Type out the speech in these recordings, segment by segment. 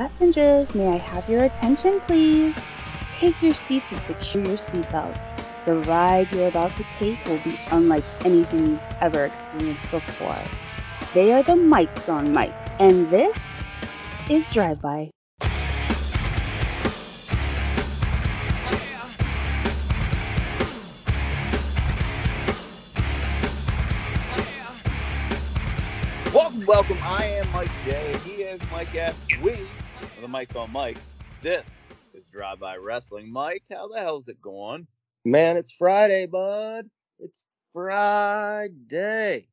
Passengers, may I have your attention, please? Take your seats and secure your seatbelt. The ride you're about to take will be unlike anything you've ever experienced before. They are the mics on mics, and this is Drive By. Welcome, welcome. I am Mike J. He is Mike F. We the Mike's on Mike. This is Drive By Wrestling. Mike, how the hell's it going? Man, it's Friday, bud. It's Friday.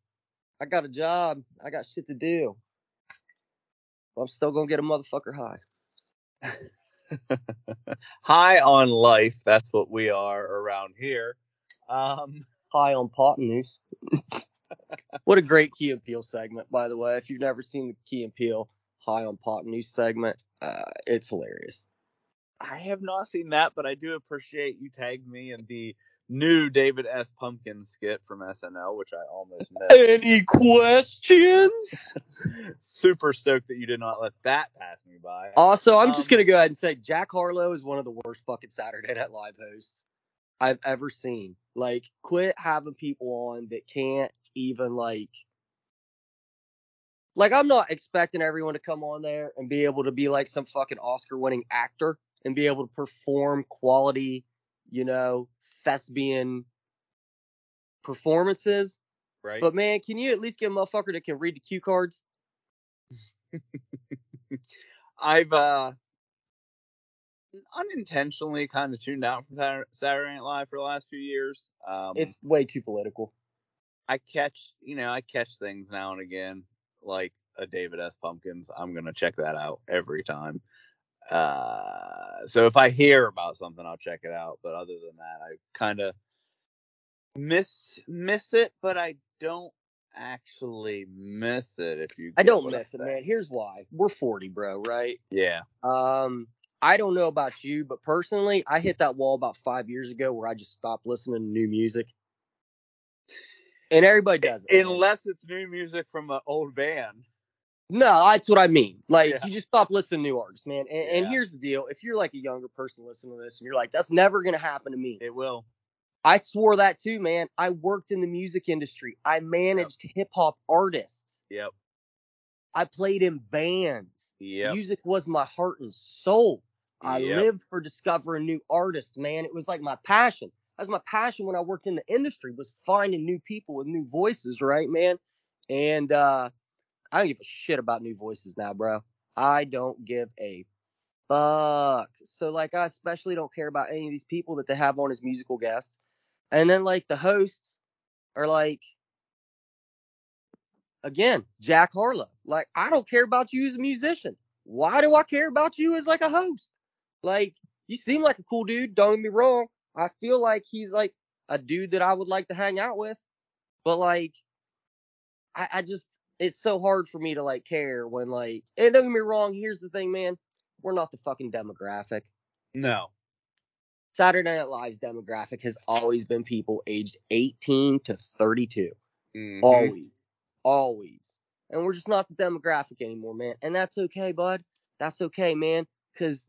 I got a job. I got shit to do. But I'm still gonna get a motherfucker high. High on life. That's what we are around here. Um, High on pot news. what a great Key and Peele segment, by the way. If you've never seen the Key and Peele High on Pot news segment, uh, it's hilarious. I have not seen that, but I do appreciate you tagged me in the new David S. Pumpkin skit from SNL, which I almost missed. Any questions? Super stoked that you did not let that pass me by. Also, I'm just Um, gonna go ahead and say Jack Harlow is one of the worst fucking Saturday Night Live hosts I've ever seen. Like, quit having people on that can't even like. Like, I'm not expecting everyone to come on there and be able to be like some fucking Oscar-winning actor and be able to perform quality, you know, thespian performances. right? But man, can you at least get a motherfucker that can read the cue cards? I've uh unintentionally kind of tuned out from Saturday Night Live for the last few years. Um, It's way too political. I catch, you know, I catch things now and again, like a David S. Pumpkins. I'm gonna check that out every time. Uh, so if I hear about something, I'll check it out. But other than that, I kind of miss miss it, but I don't actually miss it. If you, I don't miss it, man. Here's why. We're 40, bro, right? Yeah, Um, I don't know about you, but personally, I hit that wall about five years ago where I just stopped listening to new music. And everybody does it. unless it's new music from an old band. No, that's what I mean. Like Yeah. you just stop listening to new artists, man. And, and here's the deal: if you're like a younger person listening to this, and you're like, "That's never gonna happen to me," It will. I swore that too, man. I worked in the music industry. I managed hip hop artists. Yep. I played in bands. Yep. Music was my heart and soul. I Yep. lived for discovering new artists, man. It was like my passion. Was my passion when I worked in the industry was finding new people with new voices, right, man? And uh I don't give a shit about new voices now, bro. I don't give a fuck. So like I especially don't care about any of these people that they have on as musical guests. And then like the hosts are like again, Jack Harlow. Like, I don't care about you as a musician. Why do I care about you as like a host? Like, you seem like a cool dude. Don't get me wrong. I feel like he's like a dude that I would like to hang out with. But like, I, I just, it's so hard for me to like care when like, and don't get me wrong. Here's the thing, man. We're not the fucking demographic. No. Saturday Night Live's demographic has always been people aged 18 to 32. Mhm. Always. Always. And we're just not the demographic anymore, man. And that's okay, bud. That's okay, man. Cause,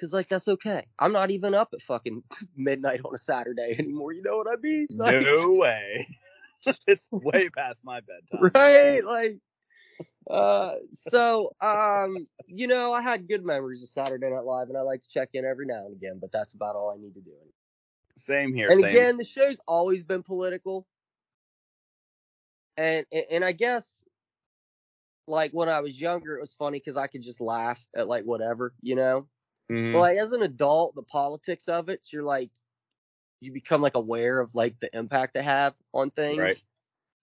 cause like that's okay. I'm not even up at fucking midnight on a Saturday anymore. You know what I mean? Like, No way. it's way past my bedtime. right? Like, uh, so, um, you know, I had good memories of Saturday Night Live, and I like to check in every now and again. But that's about all I need to do. Same here. and same. again, the show's always been political. And, and and I guess like when I was younger, it was funny because I could just laugh at like whatever, you know. Mhm. But like as an adult, the politics of it, you're like, you become like aware of like the impact they have on things, Right.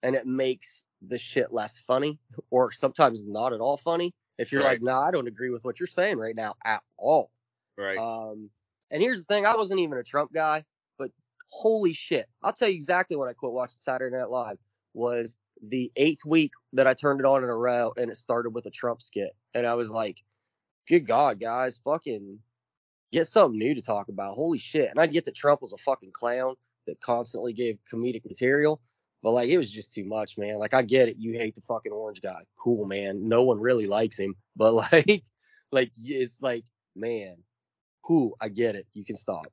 and it makes the shit less funny, or sometimes not at all funny. If you're Right. like, nah, I don't agree with what you're saying right now at all. right. Um, and here's the thing: I wasn't even a Trump guy, but holy shit, I'll tell you exactly when I quit watching Saturday Night Live was the eighth week that I turned it on in a row, and it started with a Trump skit, and I was like, "Good God, guys, fucking get something new to talk about." Holy shit! And I get that Trump was a fucking clown that constantly gave comedic material. But like it was just too much, man. Like I get it, you hate the fucking orange guy. Cool, man. No one really likes him. But like Like it's like, man, who I get it. You can stop.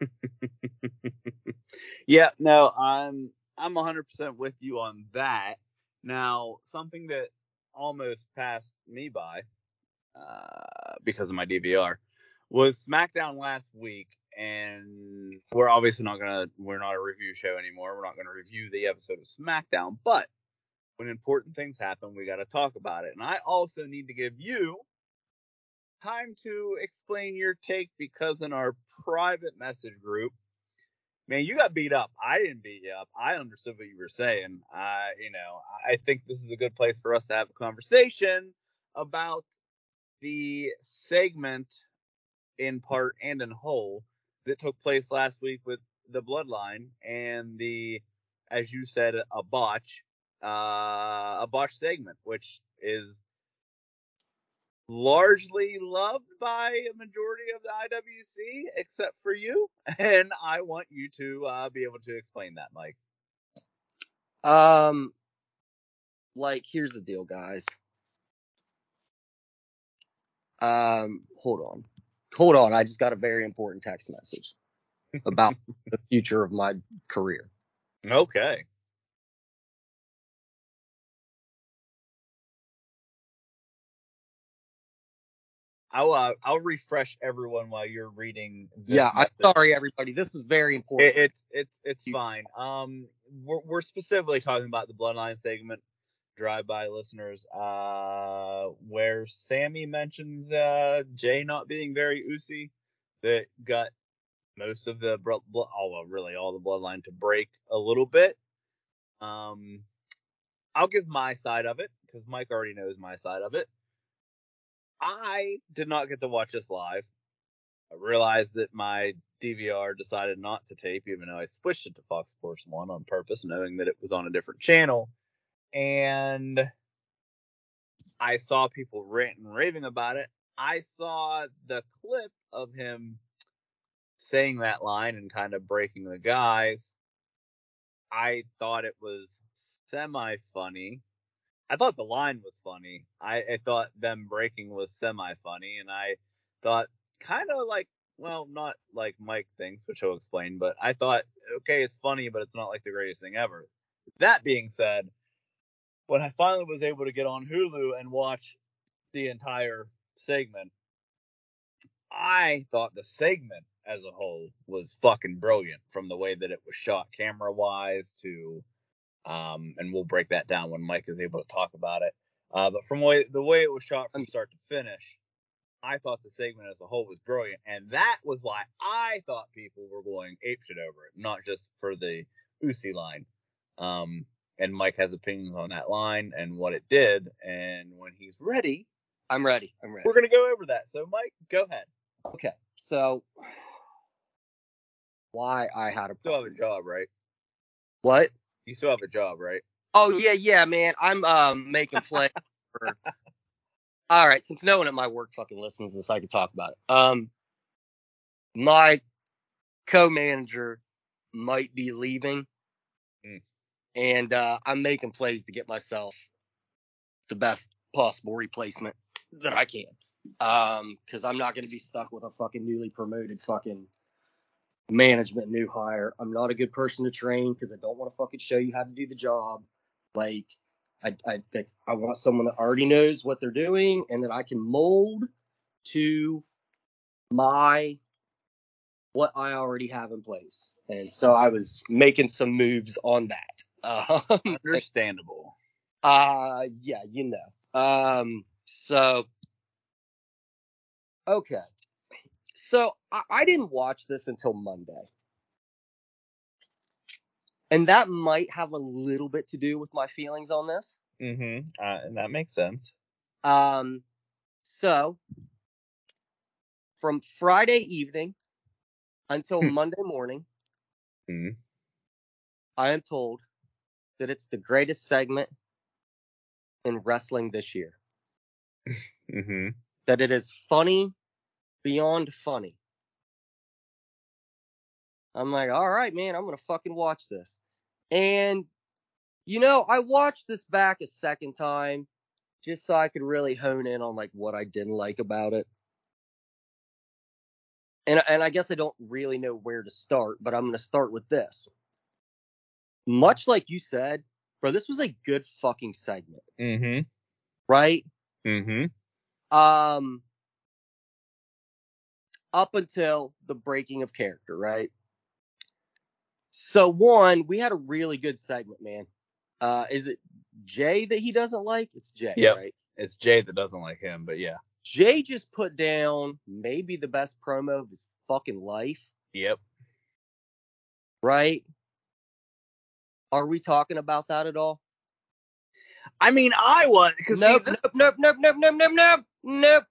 yeah, no, I'm I'm 100% with you on that. Now, something that almost passed me by uh, because of my DVR was SmackDown last week, and we're obviously not gonna we're not a review show anymore. We're not gonna review the episode of SmackDown, but when important things happen, we got to talk about it. And I also need to give you time to explain your take because in our private message group, man, you got beat up. I didn't beat you up. I understood what you were saying. I, you know, I think this is a good place for us to have a conversation about the segment in part and in whole that took place last week with the bloodline and the, as you said, a botch, uh, a botch segment, which is largely loved by a majority of the IWC, except for you. And I want you to uh, be able to explain that, Mike. Um, like here's the deal, guys. Um, hold on, hold on. I just got a very important text message about the future of my career. Okay. I'll uh, I'll refresh everyone while you're reading. yeah, I'm sorry, everybody. This is very important. It, it's it's it's fine. Um, we're we're specifically talking about the bloodline segment, drive-by listeners, uh, where Sami mentions uh Jey not being very oozy, that got most of the bro- oh well, really all the bloodline to break a little bit. Um, I'll give my side of it because Mike already knows my side of it. I did not get to watch this live. I realized that my DVR decided not to tape, even though I switched it to Fox Sports 1 on purpose, knowing that it was on a different channel. And I saw people ranting raving about it. I saw the clip of him saying that line and kind of breaking the guys. I thought it was semi funny. I thought the line was funny. I, I thought them breaking was semi funny, and I thought kind of like, well, not like Mike thinks, which he'll explain, but I thought, okay, it's funny, but it's not like the greatest thing ever. That being said, when I finally was able to get on Hulu and watch the entire segment, I thought the segment as a whole was fucking brilliant from the way that it was shot camera wise to um, and we'll break that down when Mike is able to talk about it. Uh, but from way, the way it was shot from start to finish, I thought the segment as a whole was brilliant, and that was why I thought people were going apeshit over it, not just for the Usi line. Um, and Mike has opinions on that line and what it did, and when he's ready, I'm ready. I'm ready. We're gonna go over that. So, Mike, go ahead. Okay. So, why I had a still have a job, right? What? You still have a job, right? Oh yeah, yeah, man. I'm um making play. for... All right, since no one at my work fucking listens to this, I can talk about it. Um, my co-manager might be leaving, mm. And uh, I'm making plays to get myself the best possible replacement that I can. Um, because I'm not gonna be stuck with a fucking newly promoted fucking management new hire. I'm not a good person to train because I don't want to fucking show you how to do the job. Like, I, I think I want someone that already knows what they're doing and that I can mold to my what I already have in place. And so I was making some moves on that. Um, Understandable. Uh, yeah, you know. Um, so okay. So I, I didn't watch this until Monday. And that might have a little bit to do with my feelings on this. Mm-hmm. Uh, and that makes sense. Um, so from Friday evening until hmm. Monday morning, mm-hmm. I am told that it's the greatest segment in wrestling this year. mm-hmm. That it is funny beyond funny. I'm like, all right, man, I'm gonna fucking watch this. And you know, I watched this back a second time just so I could really hone in on like what I didn't like about it. And and I guess I don't really know where to start, but I'm going to start with this. Much like you said, bro, this was a good fucking segment, Mm-hmm. right? Mm-hmm. Um up until the breaking of character, right? So one, we had a really good segment, man. Uh is it Jey that he doesn't like? It's Jey, Yep. right? It's Jey that doesn't like him, but yeah. Jey just put down maybe the best promo of his fucking life, Yep. right? Are we talking about that at all? I mean, I was. Cause nope, see, this... nope, nope, nope, nope, nope, nope, nope,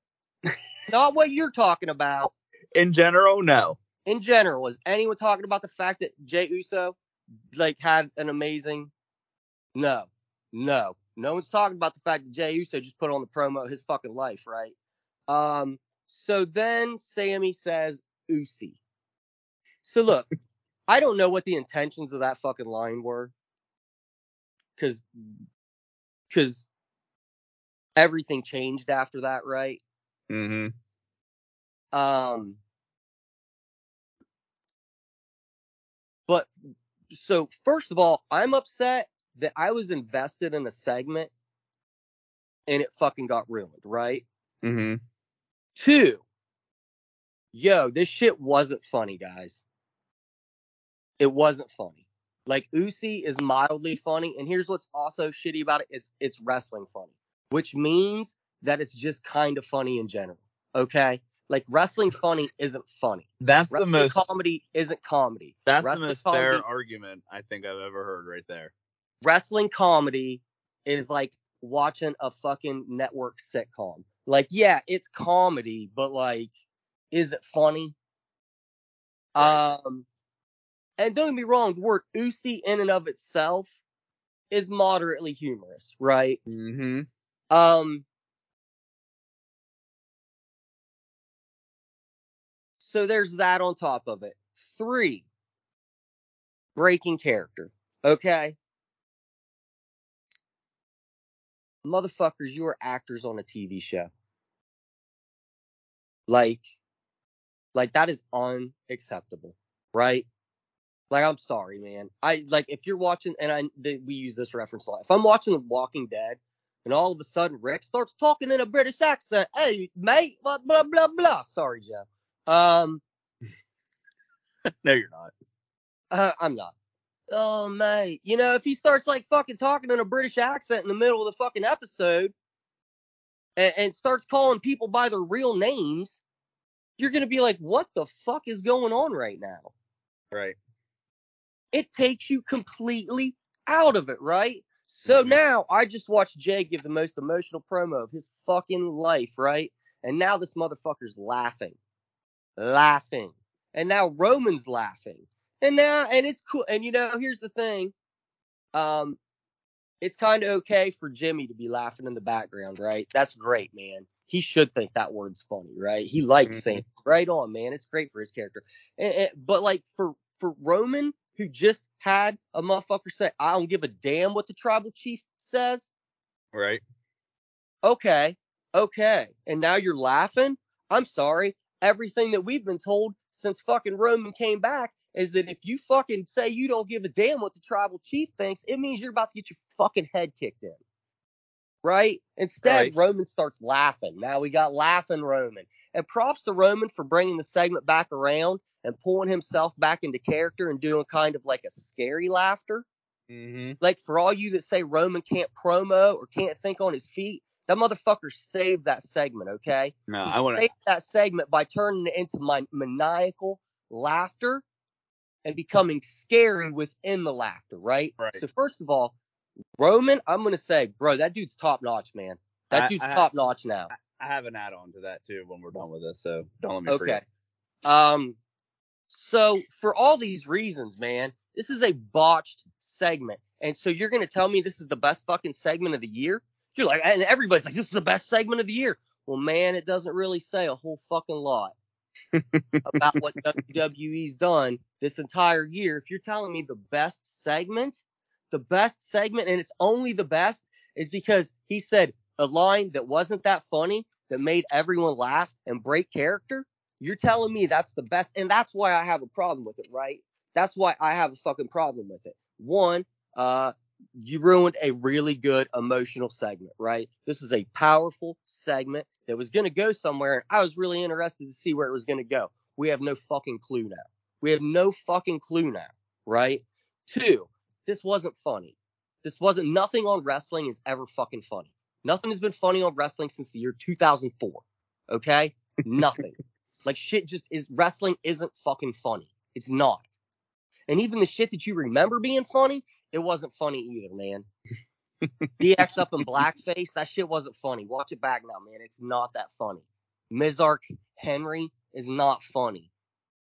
nope. Not what you're talking about. In general, no. In general, is anyone talking about the fact that Jey Uso like had an amazing? No, no, no one's talking about the fact that Jey Uso just put on the promo his fucking life, right? Um, so then Sami says Usi. So look, I don't know what the intentions of that fucking line were, cause, cause everything changed after that, right? Mm-hmm. Um, but so first of all, I'm upset that I was invested in a segment and it fucking got ruined, right? Mm-hmm. Two, yo, this shit wasn't funny, guys. It wasn't funny. Like Usi is mildly funny, and here's what's also shitty about it: it's it's wrestling funny, which means that it's just kind of funny in general. Okay, like wrestling funny isn't funny. That's the Wrestling most. comedy isn't comedy. That's the wrestling most fair argument I think I've ever heard right there. Wrestling comedy is like watching a fucking network sitcom. Like, yeah, it's comedy, but like, is it funny? Um, and don't get me wrong, the word Usi in and of itself is moderately humorous, right? Mm-hmm. Um, so there's that on top of it. Three, breaking character. Okay. Motherfuckers, you are actors on a TV show. Like, like that is unacceptable, right? Like, I'm sorry, man. I like if you're watching, and I the, we use this reference a lot. If I'm watching The Walking Dead, and all of a sudden Rick starts talking in a British accent. Hey, mate, blah blah blah blah. Sorry, Joe. Um, No, you're not. uh, I'm not. Oh, mate. You know, if he starts like fucking talking in a British accent in the middle of the fucking episode, and, and starts calling people by their real names, you're gonna be like, what the fuck is going on right now? Right. It takes you completely out of it, right? So Mhm. now I just watched Jey give the most emotional promo of his fucking life, right? And now this motherfucker's laughing. Laughing. And now Roman's laughing. And now and it's cool. And you know, here's the thing. Um it's kind of okay for Jimmy to be laughing in the background, right? That's great, man. He should think that word's funny, right? He likes Mhm. saying right on, man. It's great for his character. And, and- but like for for Roman, who just had a motherfucker say, "I don't give a damn what the tribal chief says," Right. okay, okay, and now you're laughing. I'm sorry. Everything that we've been told since fucking Roman came back is that if you fucking say you don't give a damn what the tribal chief thinks, it means you're about to get your fucking head kicked in. Right? Instead, Right. Roman starts laughing. Now we got laughing Roman. And props to Roman for bringing the segment back around and pulling himself back into character and doing kind of like a scary laughter. Mm-hmm. Like for all you that say Roman can't promo or can't think on his feet, that motherfucker saved that segment, okay? No, He I want to. saved that segment by turning it into my maniacal laughter and becoming scary within the laughter, right? Right. So first of all, Roman, I'm gonna say, bro, that dude's top notch, man. That dude's top notch now. I have an add-on to that too when we're done with this, so don't let me Okay. forget. Um, so for all these reasons, man, this is a botched segment, and so you're gonna tell me this is the best fucking segment of the year? You're like, and everybody's like, this is the best segment of the year. Well, man, it doesn't really say a whole fucking lot about what WWE's done this entire year. If you're telling me the best segment, the best segment, and it's only the best, is because he said a line that wasn't that funny that made everyone laugh and break character, you're telling me that's the best, and that's why I have a problem with it, right? That's why I have a fucking problem with it. One, uh, you ruined a really good emotional segment, right? This is a powerful segment that was going to go somewhere, and I was really interested to see where it was going to go. We have no fucking clue now. We have no fucking clue now, right? Two, this wasn't funny. This wasn't nothing on wrestling is ever fucking funny. Nothing has been funny on wrestling since the year 2004. Okay? Nothing. like shit just is wrestling isn't fucking funny. It's not. And even the shit that you remember being funny, it wasn't funny either, man. DX up in blackface, that shit wasn't funny. Watch it back now, man. It's not that funny. Mizark Henry is not funny.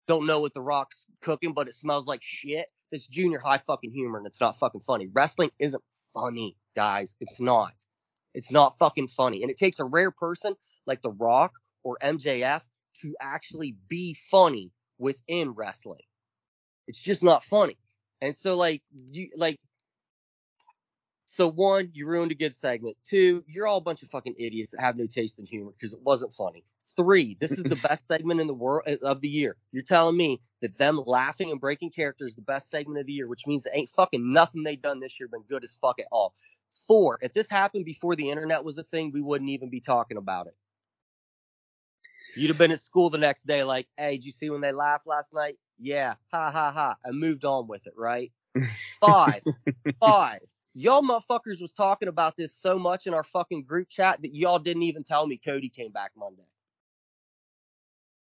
Don't know what the rock's cooking, but it smells like shit. It's junior high fucking humor and it's not fucking funny. Wrestling isn't funny, guys. It's not. It's not fucking funny. And it takes a rare person like The Rock or MJF to actually be funny within wrestling. It's just not funny. And so like you like so one, you ruined a good segment. Two, you're all a bunch of fucking idiots that have no taste in humor because it wasn't funny. Three, this is the best segment in the world uh, of the year. You're telling me that them laughing and breaking character is the best segment of the year, which means it ain't fucking nothing they done this year been good as fuck at all. Four, if this happened before the internet was a thing, we wouldn't even be talking about it. You'd have been at school the next day, like, hey, did you see when they laughed last night? Yeah, ha ha ha. I moved on with it, right? Five, five. Y'all motherfuckers was talking about this so much in our fucking group chat that y'all didn't even tell me Cody came back Monday.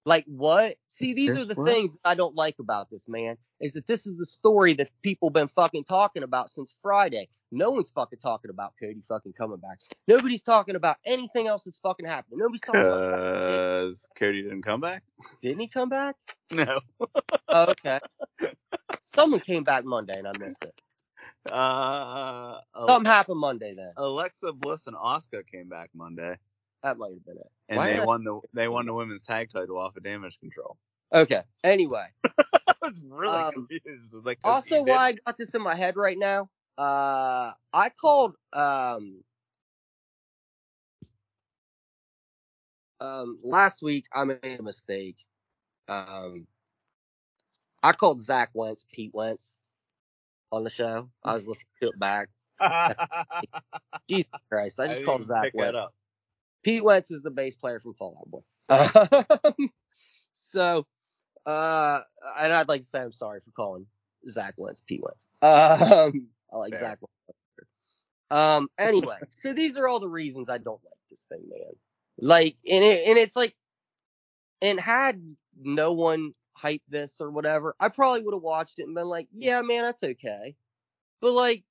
Like what? See, these are the What? things I don't like about this, man. Is that this is the story that people been fucking talking about since Friday. No one's fucking talking about Cody fucking coming back. Nobody's talking about anything else that's fucking happening. Nobody's talking about. Because Cody didn't come back? Didn't he come back? No. Oh, okay. Someone came back Monday and I missed it. Uh, Something happened Monday then. Alexa Bliss and Asuka came back Monday, That might have been it. and Why they I- won the they won the women's tag title off of Damage Control. Okay. Anyway. I was really Um, confused. It was like Also, why I got this in my head right now, uh, I called um, um, last week. I made a mistake. Um, I called Zach Wentz Pete Wentz on the show. I was listening to it back. Jesus Christ! I just didn't called Zach Wentz. Pete Wentz is the bass player from Fall Out Boy. Um, so, uh, and I'd like to say I'm sorry for calling Zach Wentz Pete Wentz. Um, I like Fair. Zach Um, anyway, so these are all the reasons I don't like this thing, man. Like, and it, and it's like, and had no one hyped this or whatever, I probably would have watched it and been like, yeah, man, that's okay. But like,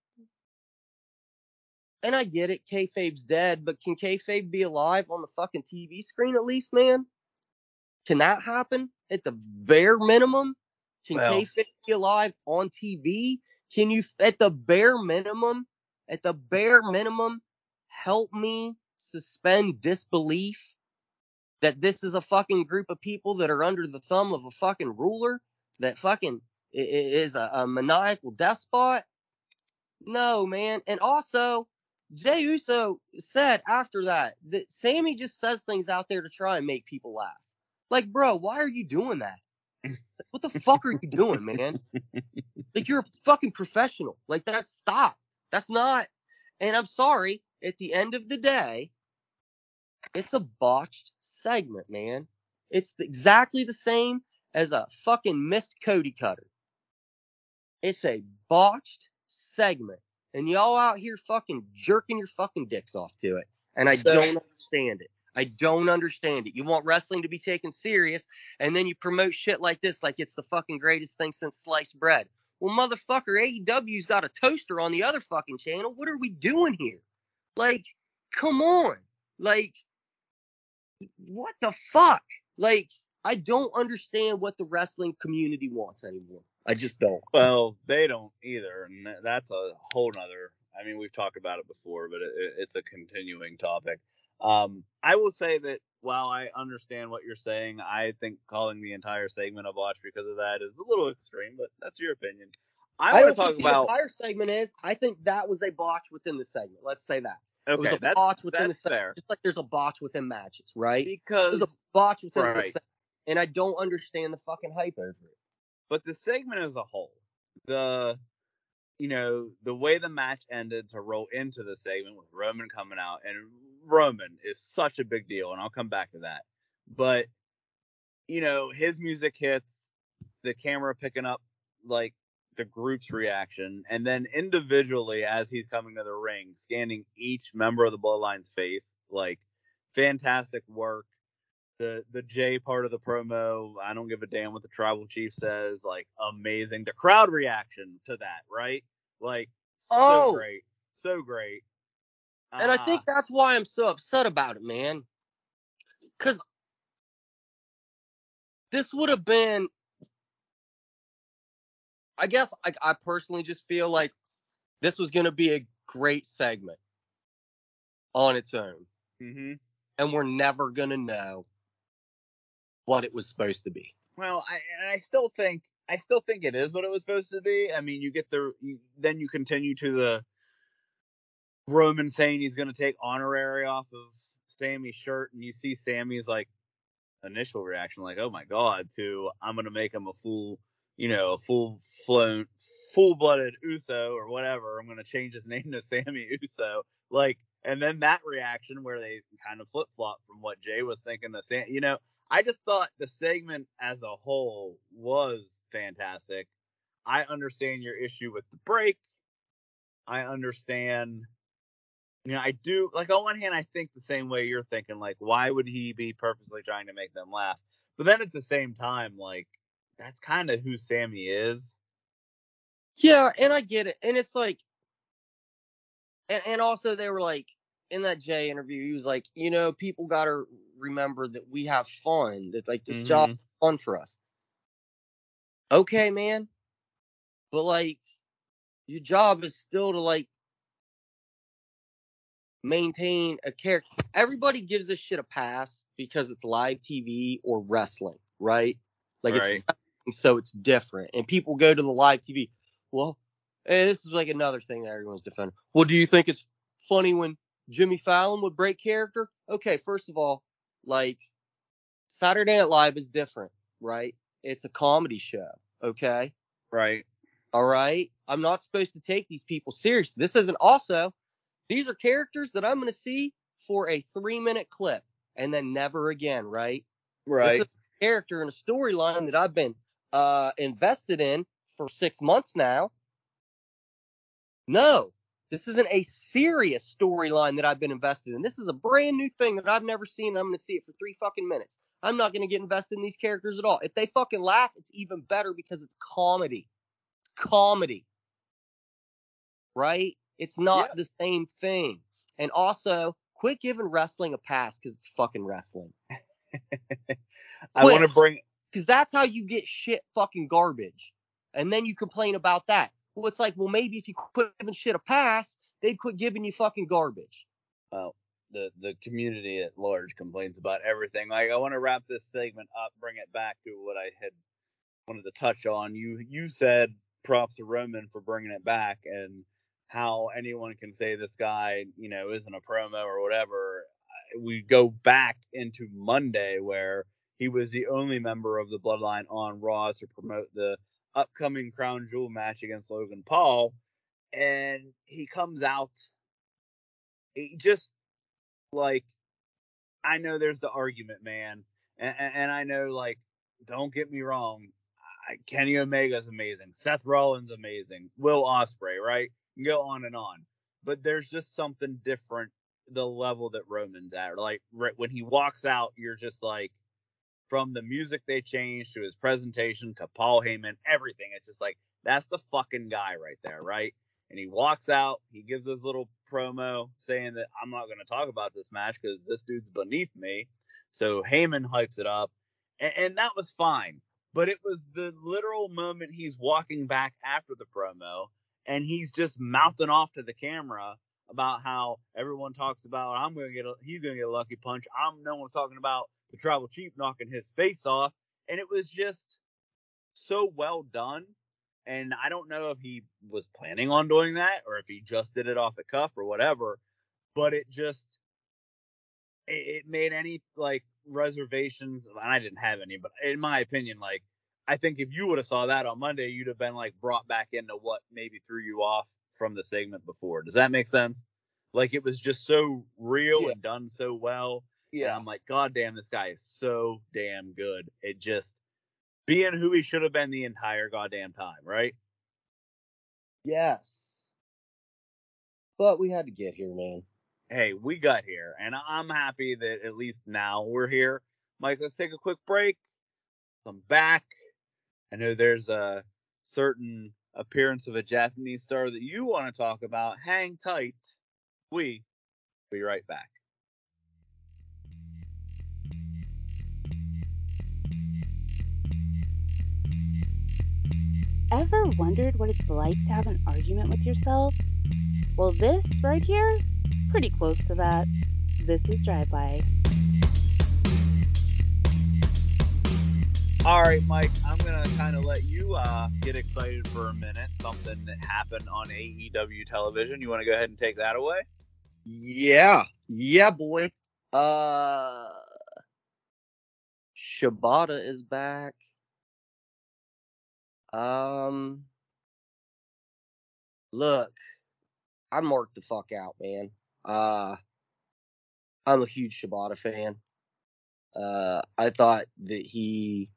and I get it, kayfabe's dead, but can kayfabe be alive on the fucking TV screen at least, man? Can that happen at the bare minimum? Can Well- kayfabe be alive on TV? Can you, at the bare minimum, at the bare minimum, help me suspend disbelief that this is a fucking group of people that are under the thumb of a fucking ruler that fucking is a, a maniacal despot? No, man. And also, Jey Uso said after that that Sami just says things out there to try and make people laugh. Like, bro, why are you doing that? What the fuck are you doing, man? Like, you're a fucking professional. Like, that's stop. That's not. And I'm sorry. At the end of the day, it's a botched segment, man. It's exactly the same as a fucking missed Cody cutter. It's a botched segment. And y'all out here fucking jerking your fucking dicks off to it. And I So- don't understand it. I don't understand it. You want wrestling to be taken serious, and then you promote shit like this like it's the fucking greatest thing since sliced bread. Well, motherfucker, AEW's got a toaster on the other fucking channel. What are we doing here? Like, come on. Like, what the fuck? Like, I don't understand what the wrestling community wants anymore. I just don't. Well, they don't either, and that's a whole nother. I mean, we've talked about it before, but it, it- it's a continuing topic. Um, I will say that while I understand what you're saying, I think calling the entire segment a botch because of that is a little extreme, but that's your opinion. I, want don't to talk think the about. entire segment is. I think that was a botch within the segment. Let's say that. Okay, it was a that's, botch within the segment, fair. just like there's a botch within matches, right? There's Because a botch within the segment, and I don't understand the fucking hype over it. but the segment as a whole, the you know the way the match ended to roll into the segment with Roman coming out, and Roman is such a big deal, and I'll come back to that. But you know his music hits, the camera picking up like the group's reaction, and then individually as he's coming to the ring, scanning each member of the Bloodline's face, like fantastic work the the J part of the promo, I don't give a damn what the tribal chief says. Like amazing. The crowd reaction to that, right? Like so Oh. great, so great. And I Uh, think that's why I'm so upset about it, man. Cause this would have been I guess I, I personally just feel like this was gonna be a great segment on its own. mhm. And we're never gonna know what it was supposed to be. Well, I and I still think I still think it is what it was supposed to be. I mean, you get the then you continue to the Roman saying he's going to take honorary off of Sami's shirt, and you see Sami's like initial reaction, like, "Oh my god," to I'm going to make him a full, you know, a full flown, full blooded Uso or whatever. I'm going to change his name to Sami Uso, like, and then that reaction where they kind of flip flop from what Jey was thinking to Sam, you know. I just thought the segment as a whole was fantastic. I understand your issue with the break. I understand. You know, I do like on one hand, I think the same way you're thinking. Like, why would he be purposely trying to make them laugh? But then at the same time, like, that's kind of who Sami is. Yeah, and I get it. And it's like and, and also they were like in that Jey interview, he was like, you know, people gotta remember that we have fun. That like this job Mhm. is fun for us. Okay, man. But like your job is still to like maintain a character. Everybody gives this shit a pass because it's live TV or wrestling, right? Like it's right. and so it's different. And people go to the live TV. Well, eh, this is like another thing that everyone's defending. Well, do you think it's funny when Jimmy Fallon would break character? Okay, first of all, like Saturday Night Live is different, right? It's a comedy show, okay? Right. All right. I'm not supposed to take these people serious. This isn't also, these are characters that I'm going to see for a three minute clip and then never again, right? This Right. is a character in a storyline that I've been uh, invested in for six months now. No, this isn't a serious storyline that I've been invested in. This is a brand new thing that I've never seen. I'm going to see it for three fucking minutes. I'm not going to get invested in these characters at all. If they fucking laugh, it's even better because it's comedy. Comedy. Right? It's not Yeah. the same thing. And also, quit giving wrestling a pass because it's fucking wrestling. I want to bring. because that's how you get shit fucking garbage. And then you complain about that. Well, it's like, well, maybe if you quit giving shit a pass, they'd quit giving you fucking garbage. Well, the the community at large complains about everything. Like, I want to wrap this segment up, bring it back to what I had wanted to touch on. You you said props to Roman for bringing it back and how anyone can say this guy, you know, isn't a promo or whatever. We go back into Monday where he was the only member of the Bloodline on Raw to promote the upcoming Crown Jewel match against Logan Paul, and he comes out. Just like I know there's the argument, man, and, and I know like don't get me wrong, I, Kenny Omega's amazing, Seth Rollins amazing, Will Ospreay, right? Go on and on, but there's just something different the level that Roman's at. Like right, when he walks out, you're just like from the music they changed to his presentation to Paul Heyman, everything. It's just like that's the fucking guy right there, right? And he walks out, he gives his little promo saying that I'm not going to talk about this match because this dude's beneath me. So Heyman hypes it up, and, and that was fine. But it was the literal moment he's walking back after the promo, and he's just mouthing off to the camera about how everyone talks about I'm to get a, he's to get a lucky punch. I'm no one's talking about the tribal chief knocking his face off, and it was just so well done. And I don't know if he was planning on doing that or if he just did it off the cuff or whatever. but it just it, it made any like reservations. And I didn't have any, but in my opinion, like I think if you would have saw that on Monday, you'd have been like brought back into what maybe threw you off from the segment before. Does that make sense? Like it was just so real Yeah. and done so well. And I'm like, God damn, this guy is so damn good. It just being who he should have been the entire goddamn time, right? Yes. But we had to get here, man. Hey, we got here, and I'm happy that at least now we're here. Mike, let's take a quick break. Come back. I know there's a certain appearance of a Japanese star that you want to talk about. Hang tight. We will be right back. Ever wondered what it's like to have an argument with yourself? Well, this right here, pretty close to that. This is Drive By. All right, Mike, I'm gonna kind of let you uh, get excited for a minute. Something that happened on AEW television. You want to go ahead and take that away? Yeah. Yeah, boy. Uh Shibata is back. Um Look, I marked the fuck out, man. Uh I'm a huge Shibata fan. Uh I thought that he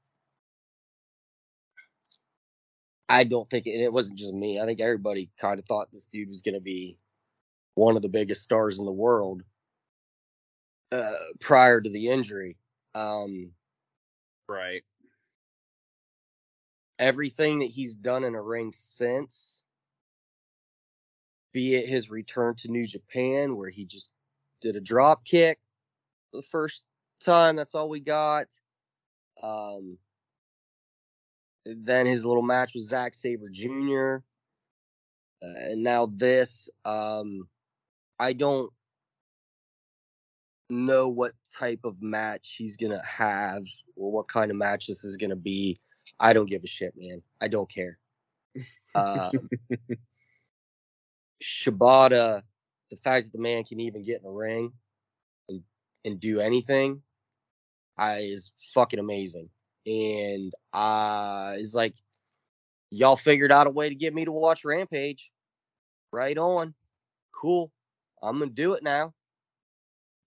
I don't think and it wasn't just me. I think everybody kind of thought this dude was going to be one of the biggest stars in the world uh, prior to the injury. Um, Right. everything that he's done in a ring since, be it his return to New Japan, where he just did a drop kick for the first time, that's all we got. Um, then his little match with Zack Sabre Jr. Uh, and now this. Um, I don't know what type of match he's gonna have or what kind of match this is gonna be. I don't give a shit, man. I don't care. Um, Shibata, the fact that the man can even get in a ring and, and do anything, I is fucking amazing. And uh is like y'all figured out a way to get me to watch Rampage. Right on. Cool. I'm gonna do it now.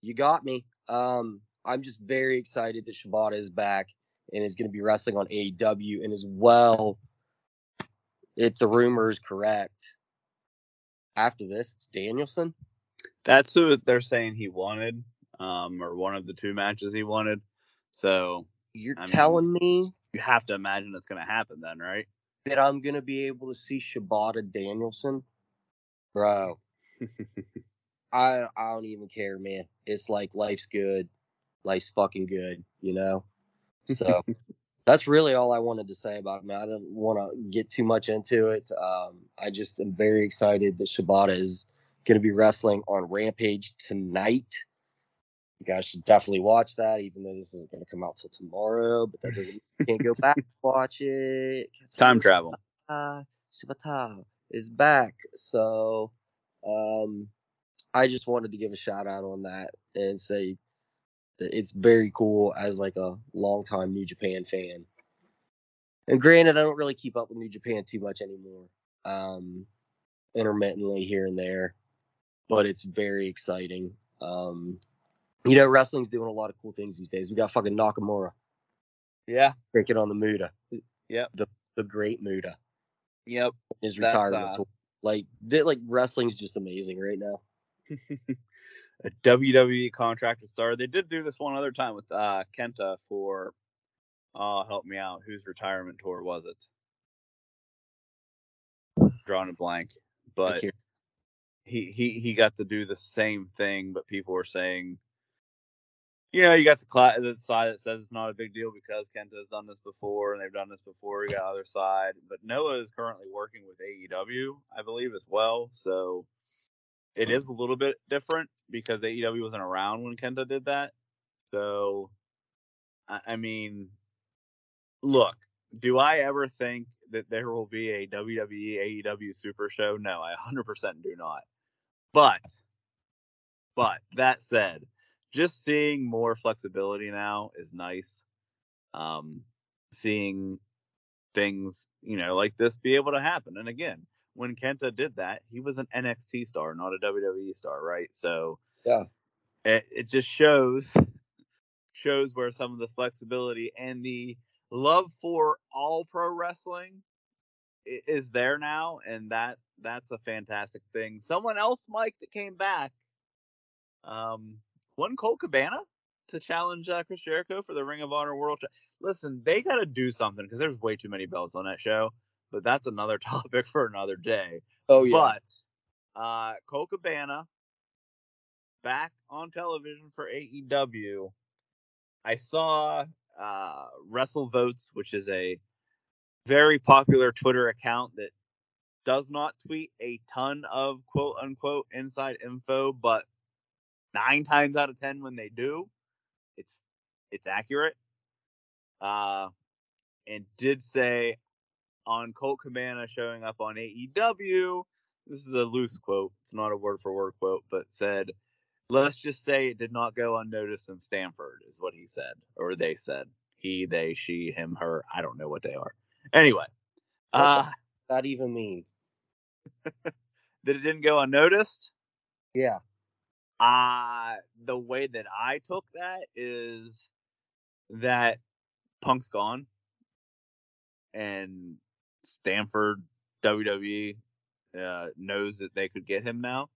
You got me. Um, I'm just very excited that Shibata is back and is gonna be wrestling on AEW and as well if the rumor is correct. After this, it's Danielson. That's who they're saying he wanted, um, or one of the two matches he wanted. So You're I mean- telling me you have to imagine it's gonna happen then, right? that I'm gonna be able to see Shibata Danielson, bro. I I don't even care, man. It's like life's good, life's fucking good, you know. So that's really all I wanted to say about it. I don't want to get too much into it. Um, I just am very excited that Shibata is gonna be wrestling on Rampage tonight. You guys should definitely watch that, even though this isn't gonna come out till tomorrow. But that doesn't you can't go back watch it. Time travel. uh, Shibata is back. So, um, I just wanted to give a shout out on that and say that it's very cool as like a longtime New Japan fan. And granted, I don't really keep up with New Japan too much anymore. Um, intermittently here and there, but it's very exciting. Um, you know, wrestling's doing a lot of cool things these days. We got fucking Nakamura Yeah. taking on the Muta, Yep. the the great Muta. Yep. his That's, retirement uh, tour. Like, th- like wrestling's just amazing right now. a WWE contracted star. They did do this one other time with uh, Kenta for. Oh, help me out. Whose retirement tour was it? Drawing a blank, but he he he got to do the same thing, but people were saying, you know, you got the, cla- the side that says it's not a big deal because Kenta has done this before and they've done this before. You got other side, but Noah is currently working with AEW, I believe, as well. So it is a little bit different because AEW wasn't around when Kenta did that. So, I, I mean, look, do I ever think that there will be a WWE AEW Super Show? No, I 100% do not. But But that said, just seeing more flexibility now is nice. Um, seeing things, you know, like this be able to happen. And again, when Kenta did that, he was an NXT star, not a WWE star, right? So Yeah. it, it just shows shows where some of the flexibility and the love for all pro wrestling is there now, and that that's a fantastic thing. Someone else, Mike, that came back, um, one Colt Cabana to challenge uh, Chris Jericho for the Ring of Honor World. Listen, they got to do something because there's way too many belts on that show. But that's another topic for another day. Oh yeah. But uh, Colt Cabana back on television for AEW. I saw uh, Wrestle Votes, which is a very popular Twitter account that does not tweet a ton of quote unquote inside info, but nine times out of ten when they do, it's it's accurate. Uh, and did say on Colt Cabana showing up on AEW. This is a loose quote. It's not a word for word quote, but said, let's just say it did not go unnoticed in Stamford, is what he said, or they said. He, they, she, him, her. I don't know what they are. Anyway, What uh, that even mean? that it didn't go unnoticed. Yeah. Uh, the way that I took that is that Punk's gone and Stamford WWE uh, knows that they could get him now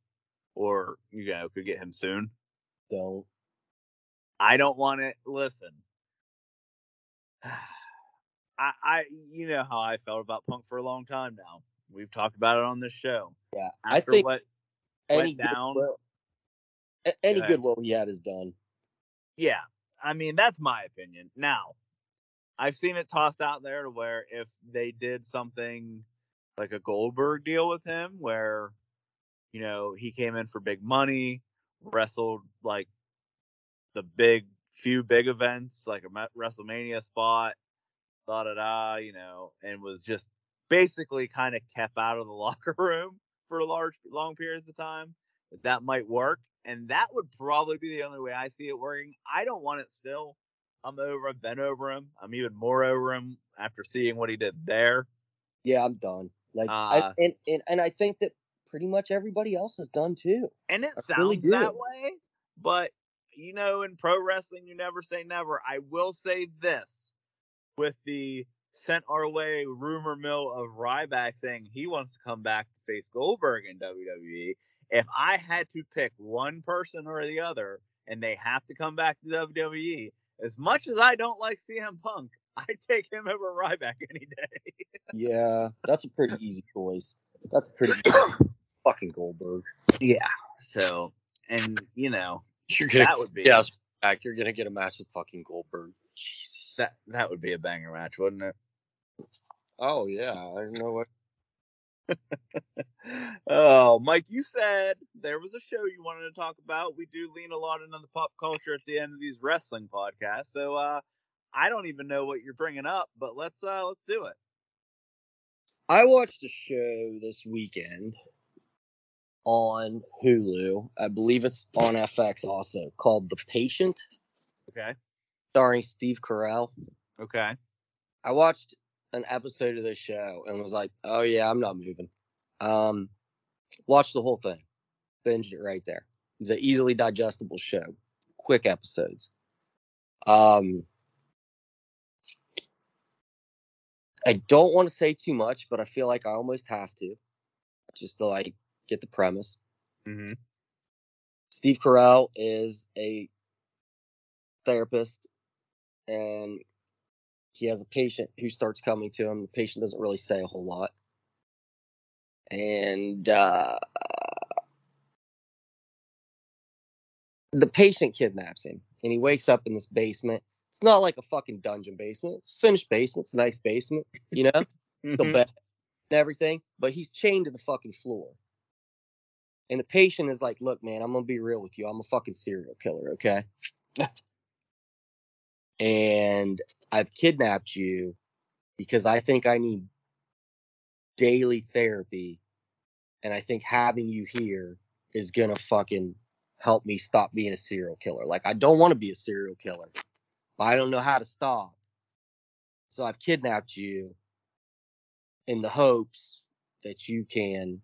or, you know, could get him soon. Don't. I don't want it. Listen, I, I, you know how I felt about Punk for a long time now. We've talked about it on this show. Yeah. I After think what any went down. goodwill, a- any ahead. goodwill he had is done. Yeah, I mean that's my opinion. Now, I've seen it tossed out there to where if they did something like a Goldberg deal with him, where you know he came in for big money, wrestled like the big few big events, like a WrestleMania spot, da da da, you know, and was just basically kind of kept out of the locker room for large long periods of time. That that might work, and that would probably be the only way I see it working. I don't want it still. I'm over. I've been over him. I'm even more over him after seeing what he did there. Yeah, I'm done. Like, Uh, I, and, and and I think that pretty much everybody else is done too. And it I sounds really that way, but you know, in pro wrestling, you never say never. I will say this with the sent our way rumor mill of Ryback saying he wants to come back to face Goldberg in WWE. If I had to pick one person or the other, and they have to come back to WWE, as much as I don't like CM Punk, I take him over Ryback any day. Yeah, that's a pretty easy choice. That's pretty fucking Goldberg. Yeah. So, and you know, You're that would be yes, back. You're gonna get a match with fucking Goldberg. Jesus. that that would be a banger match, wouldn't it? Oh yeah, I don't know what. oh, Mike, you said there was a show you wanted to talk about. We do lean a lot into the pop culture at the end of these wrestling podcasts, so uh, I don't even know what you're bringing up, but let's uh, let's do it. I watched a show this weekend on Hulu. I believe it's on FX also, called The Patient, Okay. starring Steve Carell. Okay. I watched an episode of this show and was like, "Oh yeah, I'm not moving." Um, watched the whole thing, binged it right there. It's an easily digestible show, quick episodes. Um, I don't want to say too much, but I feel like I almost have to, just to like get the premise. Mm-hmm. Steve Carell is a therapist and he has a patient who starts coming to him. The patient doesn't really say a whole lot. And uh, the patient kidnaps him and he wakes up in this basement. It's not like a fucking dungeon basement. It's a finished basement. It's a nice basement, you know, the bed and everything. But he's chained to the fucking floor. And the patient is like, look, man, I'm gonna be real with you. I'm a fucking serial killer, okay? and I've kidnapped you because I think I need daily therapy. And I think having you here is gonna fucking help me stop being a serial killer. Like I don't want to be a serial killer, but I don't know how to stop. So I've kidnapped you in the hopes that you can,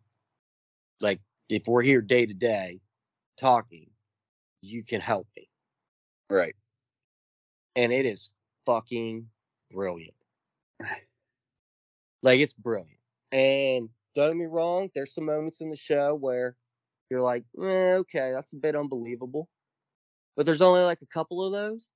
like, if we're here day to day talking, you can help me. Right. And it is fucking brilliant. Like it's brilliant. And don't get me wrong, there's some moments in the show where you're like, eh, okay, that's a bit unbelievable. But there's only like a couple of those.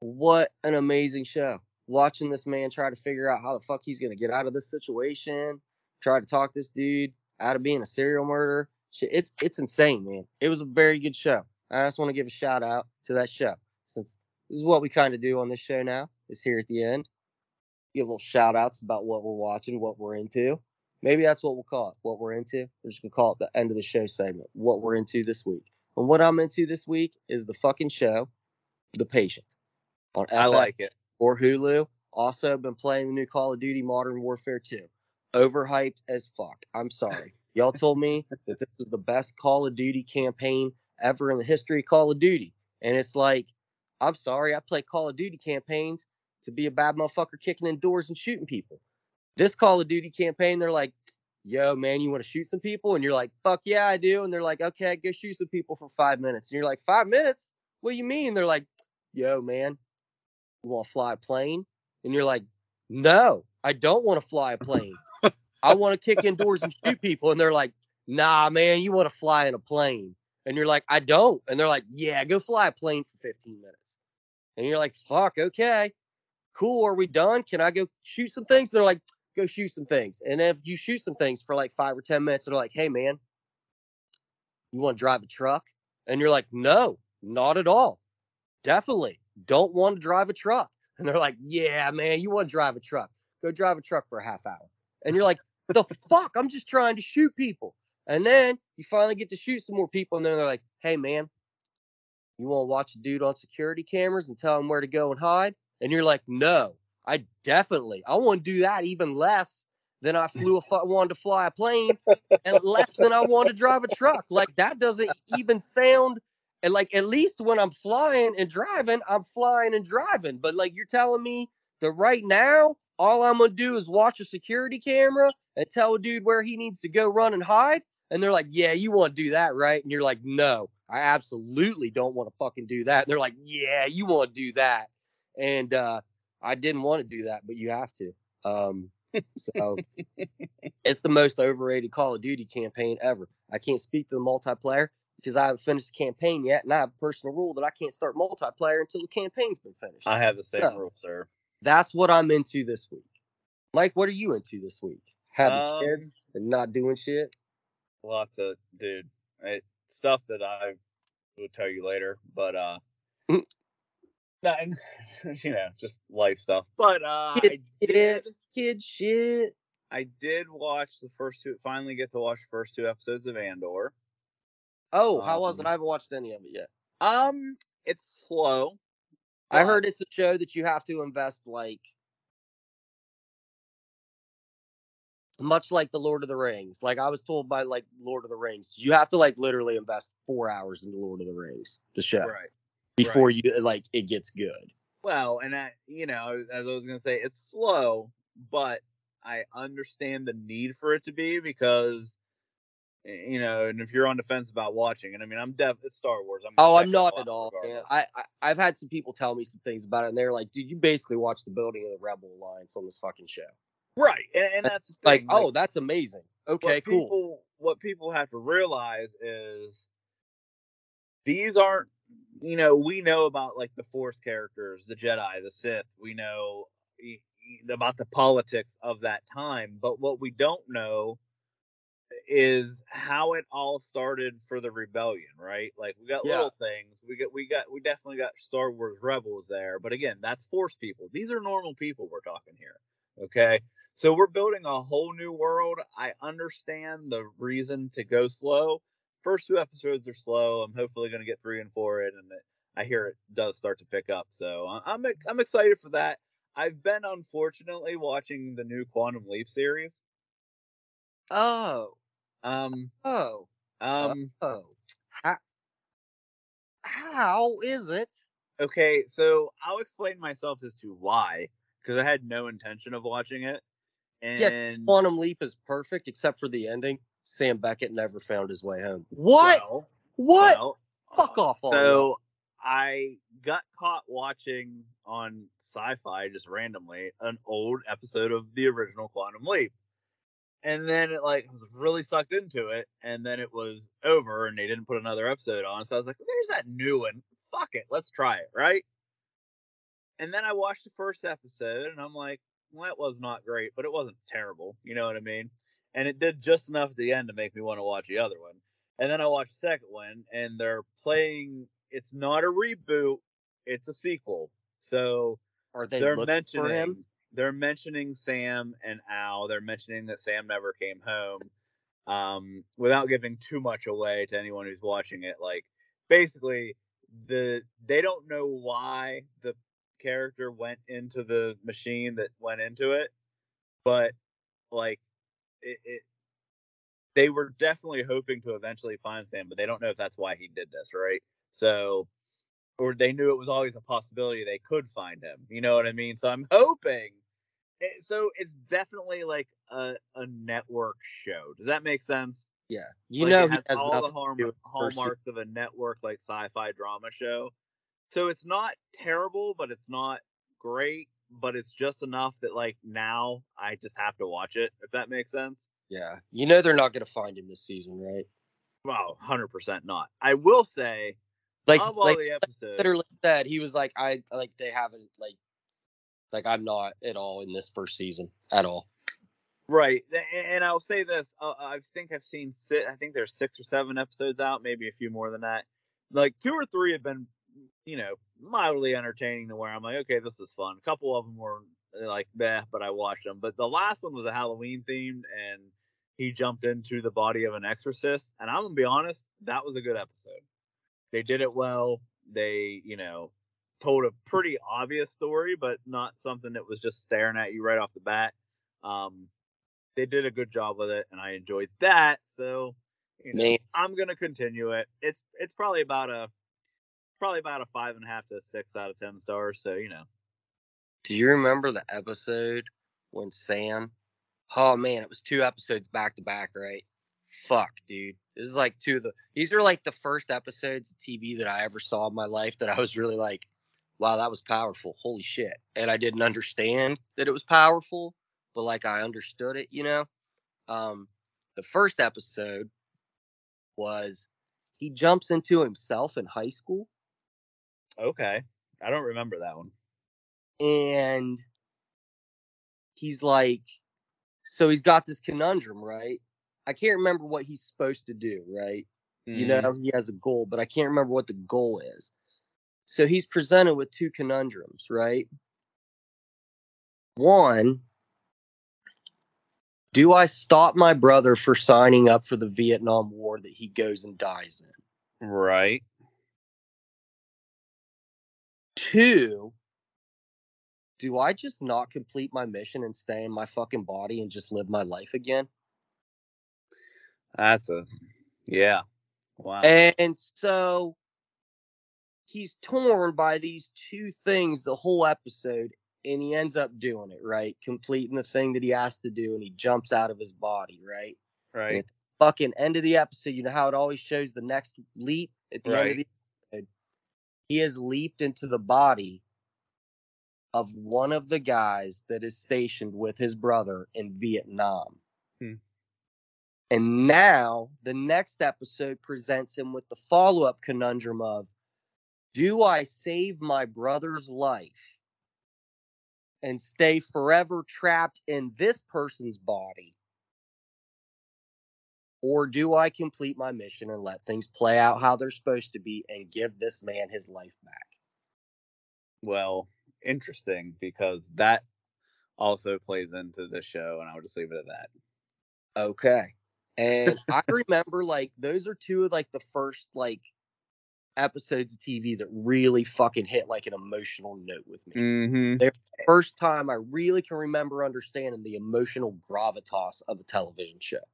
What an amazing show. Watching this man try to figure out how the fuck he's gonna get out of this situation, try to talk this dude out of being a serial murderer. Shit, it's it's insane, man. It was a very good show. I just want to give a shout out to that show since this is what we kind of do on this show now. Is here at the end give little shout outs about what we're watching, what we're into. Maybe that's what we'll call it, what we're into. We're just gonna call it the end of the show segment, what we're into this week. And what I'm into this week is the fucking show, The Patient, on I FX like it. or Hulu. Also been playing the new Call of Duty Modern Warfare 2. Overhyped as fuck. I'm sorry. Y'all told me that this was the best Call of Duty campaign ever in the history of Call of Duty. And it's like, I'm sorry, I play Call of Duty campaigns to be a bad motherfucker kicking in doors and shooting people. This Call of Duty campaign, they're like, yo, man, you want to shoot some people? And you're like, fuck yeah, I do. And they're like, okay, go shoot some people for five minutes. And you're like, five minutes? What do you mean? They're like, yo, man, you want to fly a plane? And you're like, no, I don't want to fly a plane. I want to kick in doors and shoot people. And they're like, nah, man, you want to fly in a plane. And you're like, I don't. And they're like, yeah, go fly a plane for 15 minutes. And you're like, fuck, okay, cool. Are we done? Can I go shoot some things? They're like, go shoot some things. And if you shoot some things for like five or 10 minutes, they're like, hey, man, you want to drive a truck? And you're like, no, not at all. Definitely don't want to drive a truck. And they're like, yeah, man, you want to drive a truck. Go drive a truck for a half hour. And you're like, the fuck? I'm just trying to shoot people. And then you finally get to shoot some more people. And then they're like, hey, man, you want to watch a dude on security cameras and tell him where to go and hide? And you're like, no, I definitely, I want to do that even less than I flew a, wanted to fly a plane and less than I want to drive a truck. Like that doesn't even sound and like at least when I'm flying and driving, I'm flying and driving. But like you're telling me that right now, all I'm gonna do is watch a security camera and tell a dude where he needs to go run and hide. And they're like, Yeah, you want to do that, right? And you're like, No, I absolutely don't want to fucking do that. And they're like, Yeah, you want to do that. And uh I didn't want to do that, but you have to. Um so it's the most overrated Call of Duty campaign ever. I can't speak to the multiplayer because I haven't finished the campaign yet, and I have a personal rule that I can't start multiplayer until the campaign's been finished. I have the same No. rule, sir. That's what I'm into this week. Mike, what are you into this week? Having Um, kids and not doing shit? Lots of dude, it, stuff that I will tell you later, but uh, Mm. not, you know, just life stuff. But uh, Kid, I did, kid shit. I did watch the first two. Finally, get to watch the first two episodes of Andor. Oh, how was it? Um, I haven't watched any of it yet. Um, it's slow. I heard it's a show that you have to invest like much like the Lord of the Rings. Like I was told by like Lord of the Rings, you have to like literally invest four hours into Lord of the Rings, the show, right. before you like it gets good. Well, and I, you know, as I was gonna say, it's slow, but I understand the need for it to be because, you know, and if you're on defense about watching, and I mean, I'm def, it's Star Wars. I'm Oh, I'm not at all. I, I I've had some people tell me some things about it, and they're like, "Dude, you basically watch the building of the Rebel Alliance on this fucking show." Right, and, and that's Like, thing, oh, that's amazing. Okay, what cool. People, what people have to realize is these aren't, you know, we know about like the Force characters, the Jedi, the Sith. We know about the politics of that time, but what we don't know is how it all started for the rebellion, right? Like we got Yeah. little things. We got we got we definitely got Star Wars rebels there, but again, that's force people. These are normal people we're talking here. Okay? So we're building a whole new world. I understand the reason to go slow. First two episodes are slow. I'm hopefully going to get 3 and 4 in and it, I hear it does start to pick up. So I'm I'm excited for that. I've been unfortunately watching the new Quantum Leap series. Oh, Um oh, Um. Oh, how, how is it? Okay, so I'll explain myself as to why, because I had no intention of watching it, Yeah, Quantum Leap is perfect except for the ending. Sam Beckett never found his way home. What? well, what? well, Fuck off! All So I got caught watching on Sci-Fi just randomly an old episode of the original Quantum Leap, and then it like was really sucked into it, and then it was over, and they didn't put another episode on. So I was like, "There's that new one. Fuck it, let's try it." Right. And then I watched the first episode, and I'm like, "Well, that was not great, but it wasn't terrible." You know what I mean? And it did just enough at the end to make me want to watch the other one. And then I watched the second one, and they're playing. It's not a reboot; it's a sequel. So Are they they're mentioning for him? they're mentioning Sam and Al. They're mentioning that Sam never came home. Um, without giving too much away to anyone who's watching it, like basically the they don't know why the character went into the machine that went into it, but like it, it they were definitely hoping to eventually find Sam, but they don't know if that's why he did this, right? So, or they knew it was always a possibility they could find him. You know what I mean? So I'm hoping. it- So it's definitely like a a network show. Does that make sense? Yeah, you Like, know it has all the harm, to do with the first hallmarks of a network like sci-fi drama show. So it's not terrible, but it's not great. But it's just enough that like now I just have to watch it. If that makes sense. Yeah, you know they're not going to find him this season, right? Wow, hundred percent not. I will say, Like, of all like the episodes, literally said, he was like, I like they haven't like, like I'm not at all in this first season at all. Right, and I'll say this: uh, I think I've seen six. I think there's six or seven episodes out, maybe a few more than that. Like two or three have been, you know, mildly entertaining to where I'm like, okay, this is fun. A couple of them were uh, like, bah, but I watched them. But the last one was a Halloween themed, and he jumped into the body of an exorcist, and I'm gonna be honest, that was a good episode. They did it well. They, you know, told a pretty obvious story, but not something that was just staring at you right off the bat. Um, they did a good job with it, and I enjoyed that. So, you know, I'm gonna continue it. It's it's probably about a probably about a five and a half to six out of ten stars. So you know, Do you remember the episode when Sam? Oh man, it was two episodes back to back, right? Fuck, dude. This is like two of the. These are like the first episodes of TV that I ever saw in my life that I was really like, wow, that was powerful. Holy shit. And I didn't understand that it was powerful, but like I understood it, you know? Um, the first episode was he jumps into himself in high school okay, I don't remember that one. and he's like so he's got this conundrum right i can't remember what he's supposed to do right you Mhm. know he has a goal but i can't remember what the goal is so he's presented with two conundrums right one do i stop my brother for signing up for the vietnam war that he goes and dies in right. Two, do I just not complete my mission and stay in my fucking body and just live my life again? That's a yeah. Wow. And so he's torn by these two things the whole episode, and he ends up doing it, right? Completing the thing that he has to do, and he jumps out of his body, right? right. Fucking end of the episode, you know how it always shows the next leap at the end of the episode? He has leaped into the body of one of the guys that is stationed with his brother in Vietnam. Hmm. And now the next episode presents him with the follow up conundrum of Do I save my brother's life and stay forever trapped in this person's body? Or do I complete my mission and let things play out how they're supposed to be and give this man his life back? Well, interesting because that also plays into the show, and I'll just leave it at that. Okay. And I remember like those are two of like the first like episodes of TV that really fucking hit like an emotional note with me. Mm-hmm. the First time I really can remember understanding the emotional gravitas of a television show.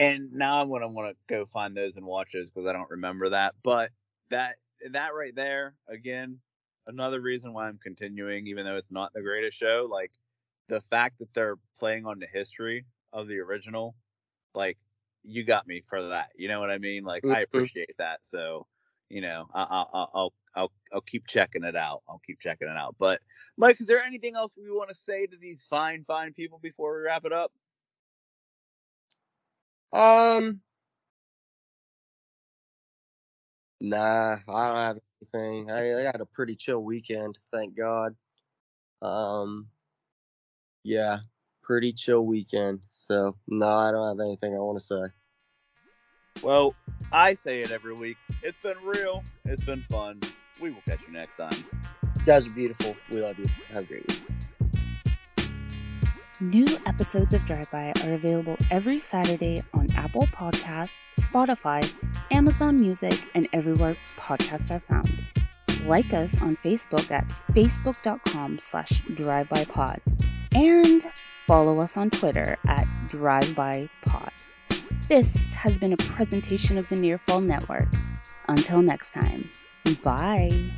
And now I'm gonna want to go find those and watch those because I don't remember that. But that that right there, again, another reason why I'm continuing, even though it's not the greatest show. Like the fact that they're playing on the history of the original, like you got me for that. You know what I mean? Like Mhm. I appreciate that. So you know, I, I, I'll I'll I'll I'll keep checking it out. I'll keep checking it out. But Mike, is there anything else we want to say to these fine fine people before we wrap it up? Um, nah, I don't have anything. I, I had a pretty chill weekend, thank God. Um, yeah, pretty chill weekend. So no, I don't have anything I want to say. Well, I say it every week. It's been real. It's been fun. We will catch you next time. You guys are beautiful. We love you. Have a great week. New episodes of Drive By are available every Saturday on Apple Podcast, Spotify, Amazon Music, and everywhere podcasts are found. Like us on Facebook at facebook.com slash drivebypod and follow us on Twitter at drivebypod. This has been a presentation of the Nearfall Network. Until next time, bye.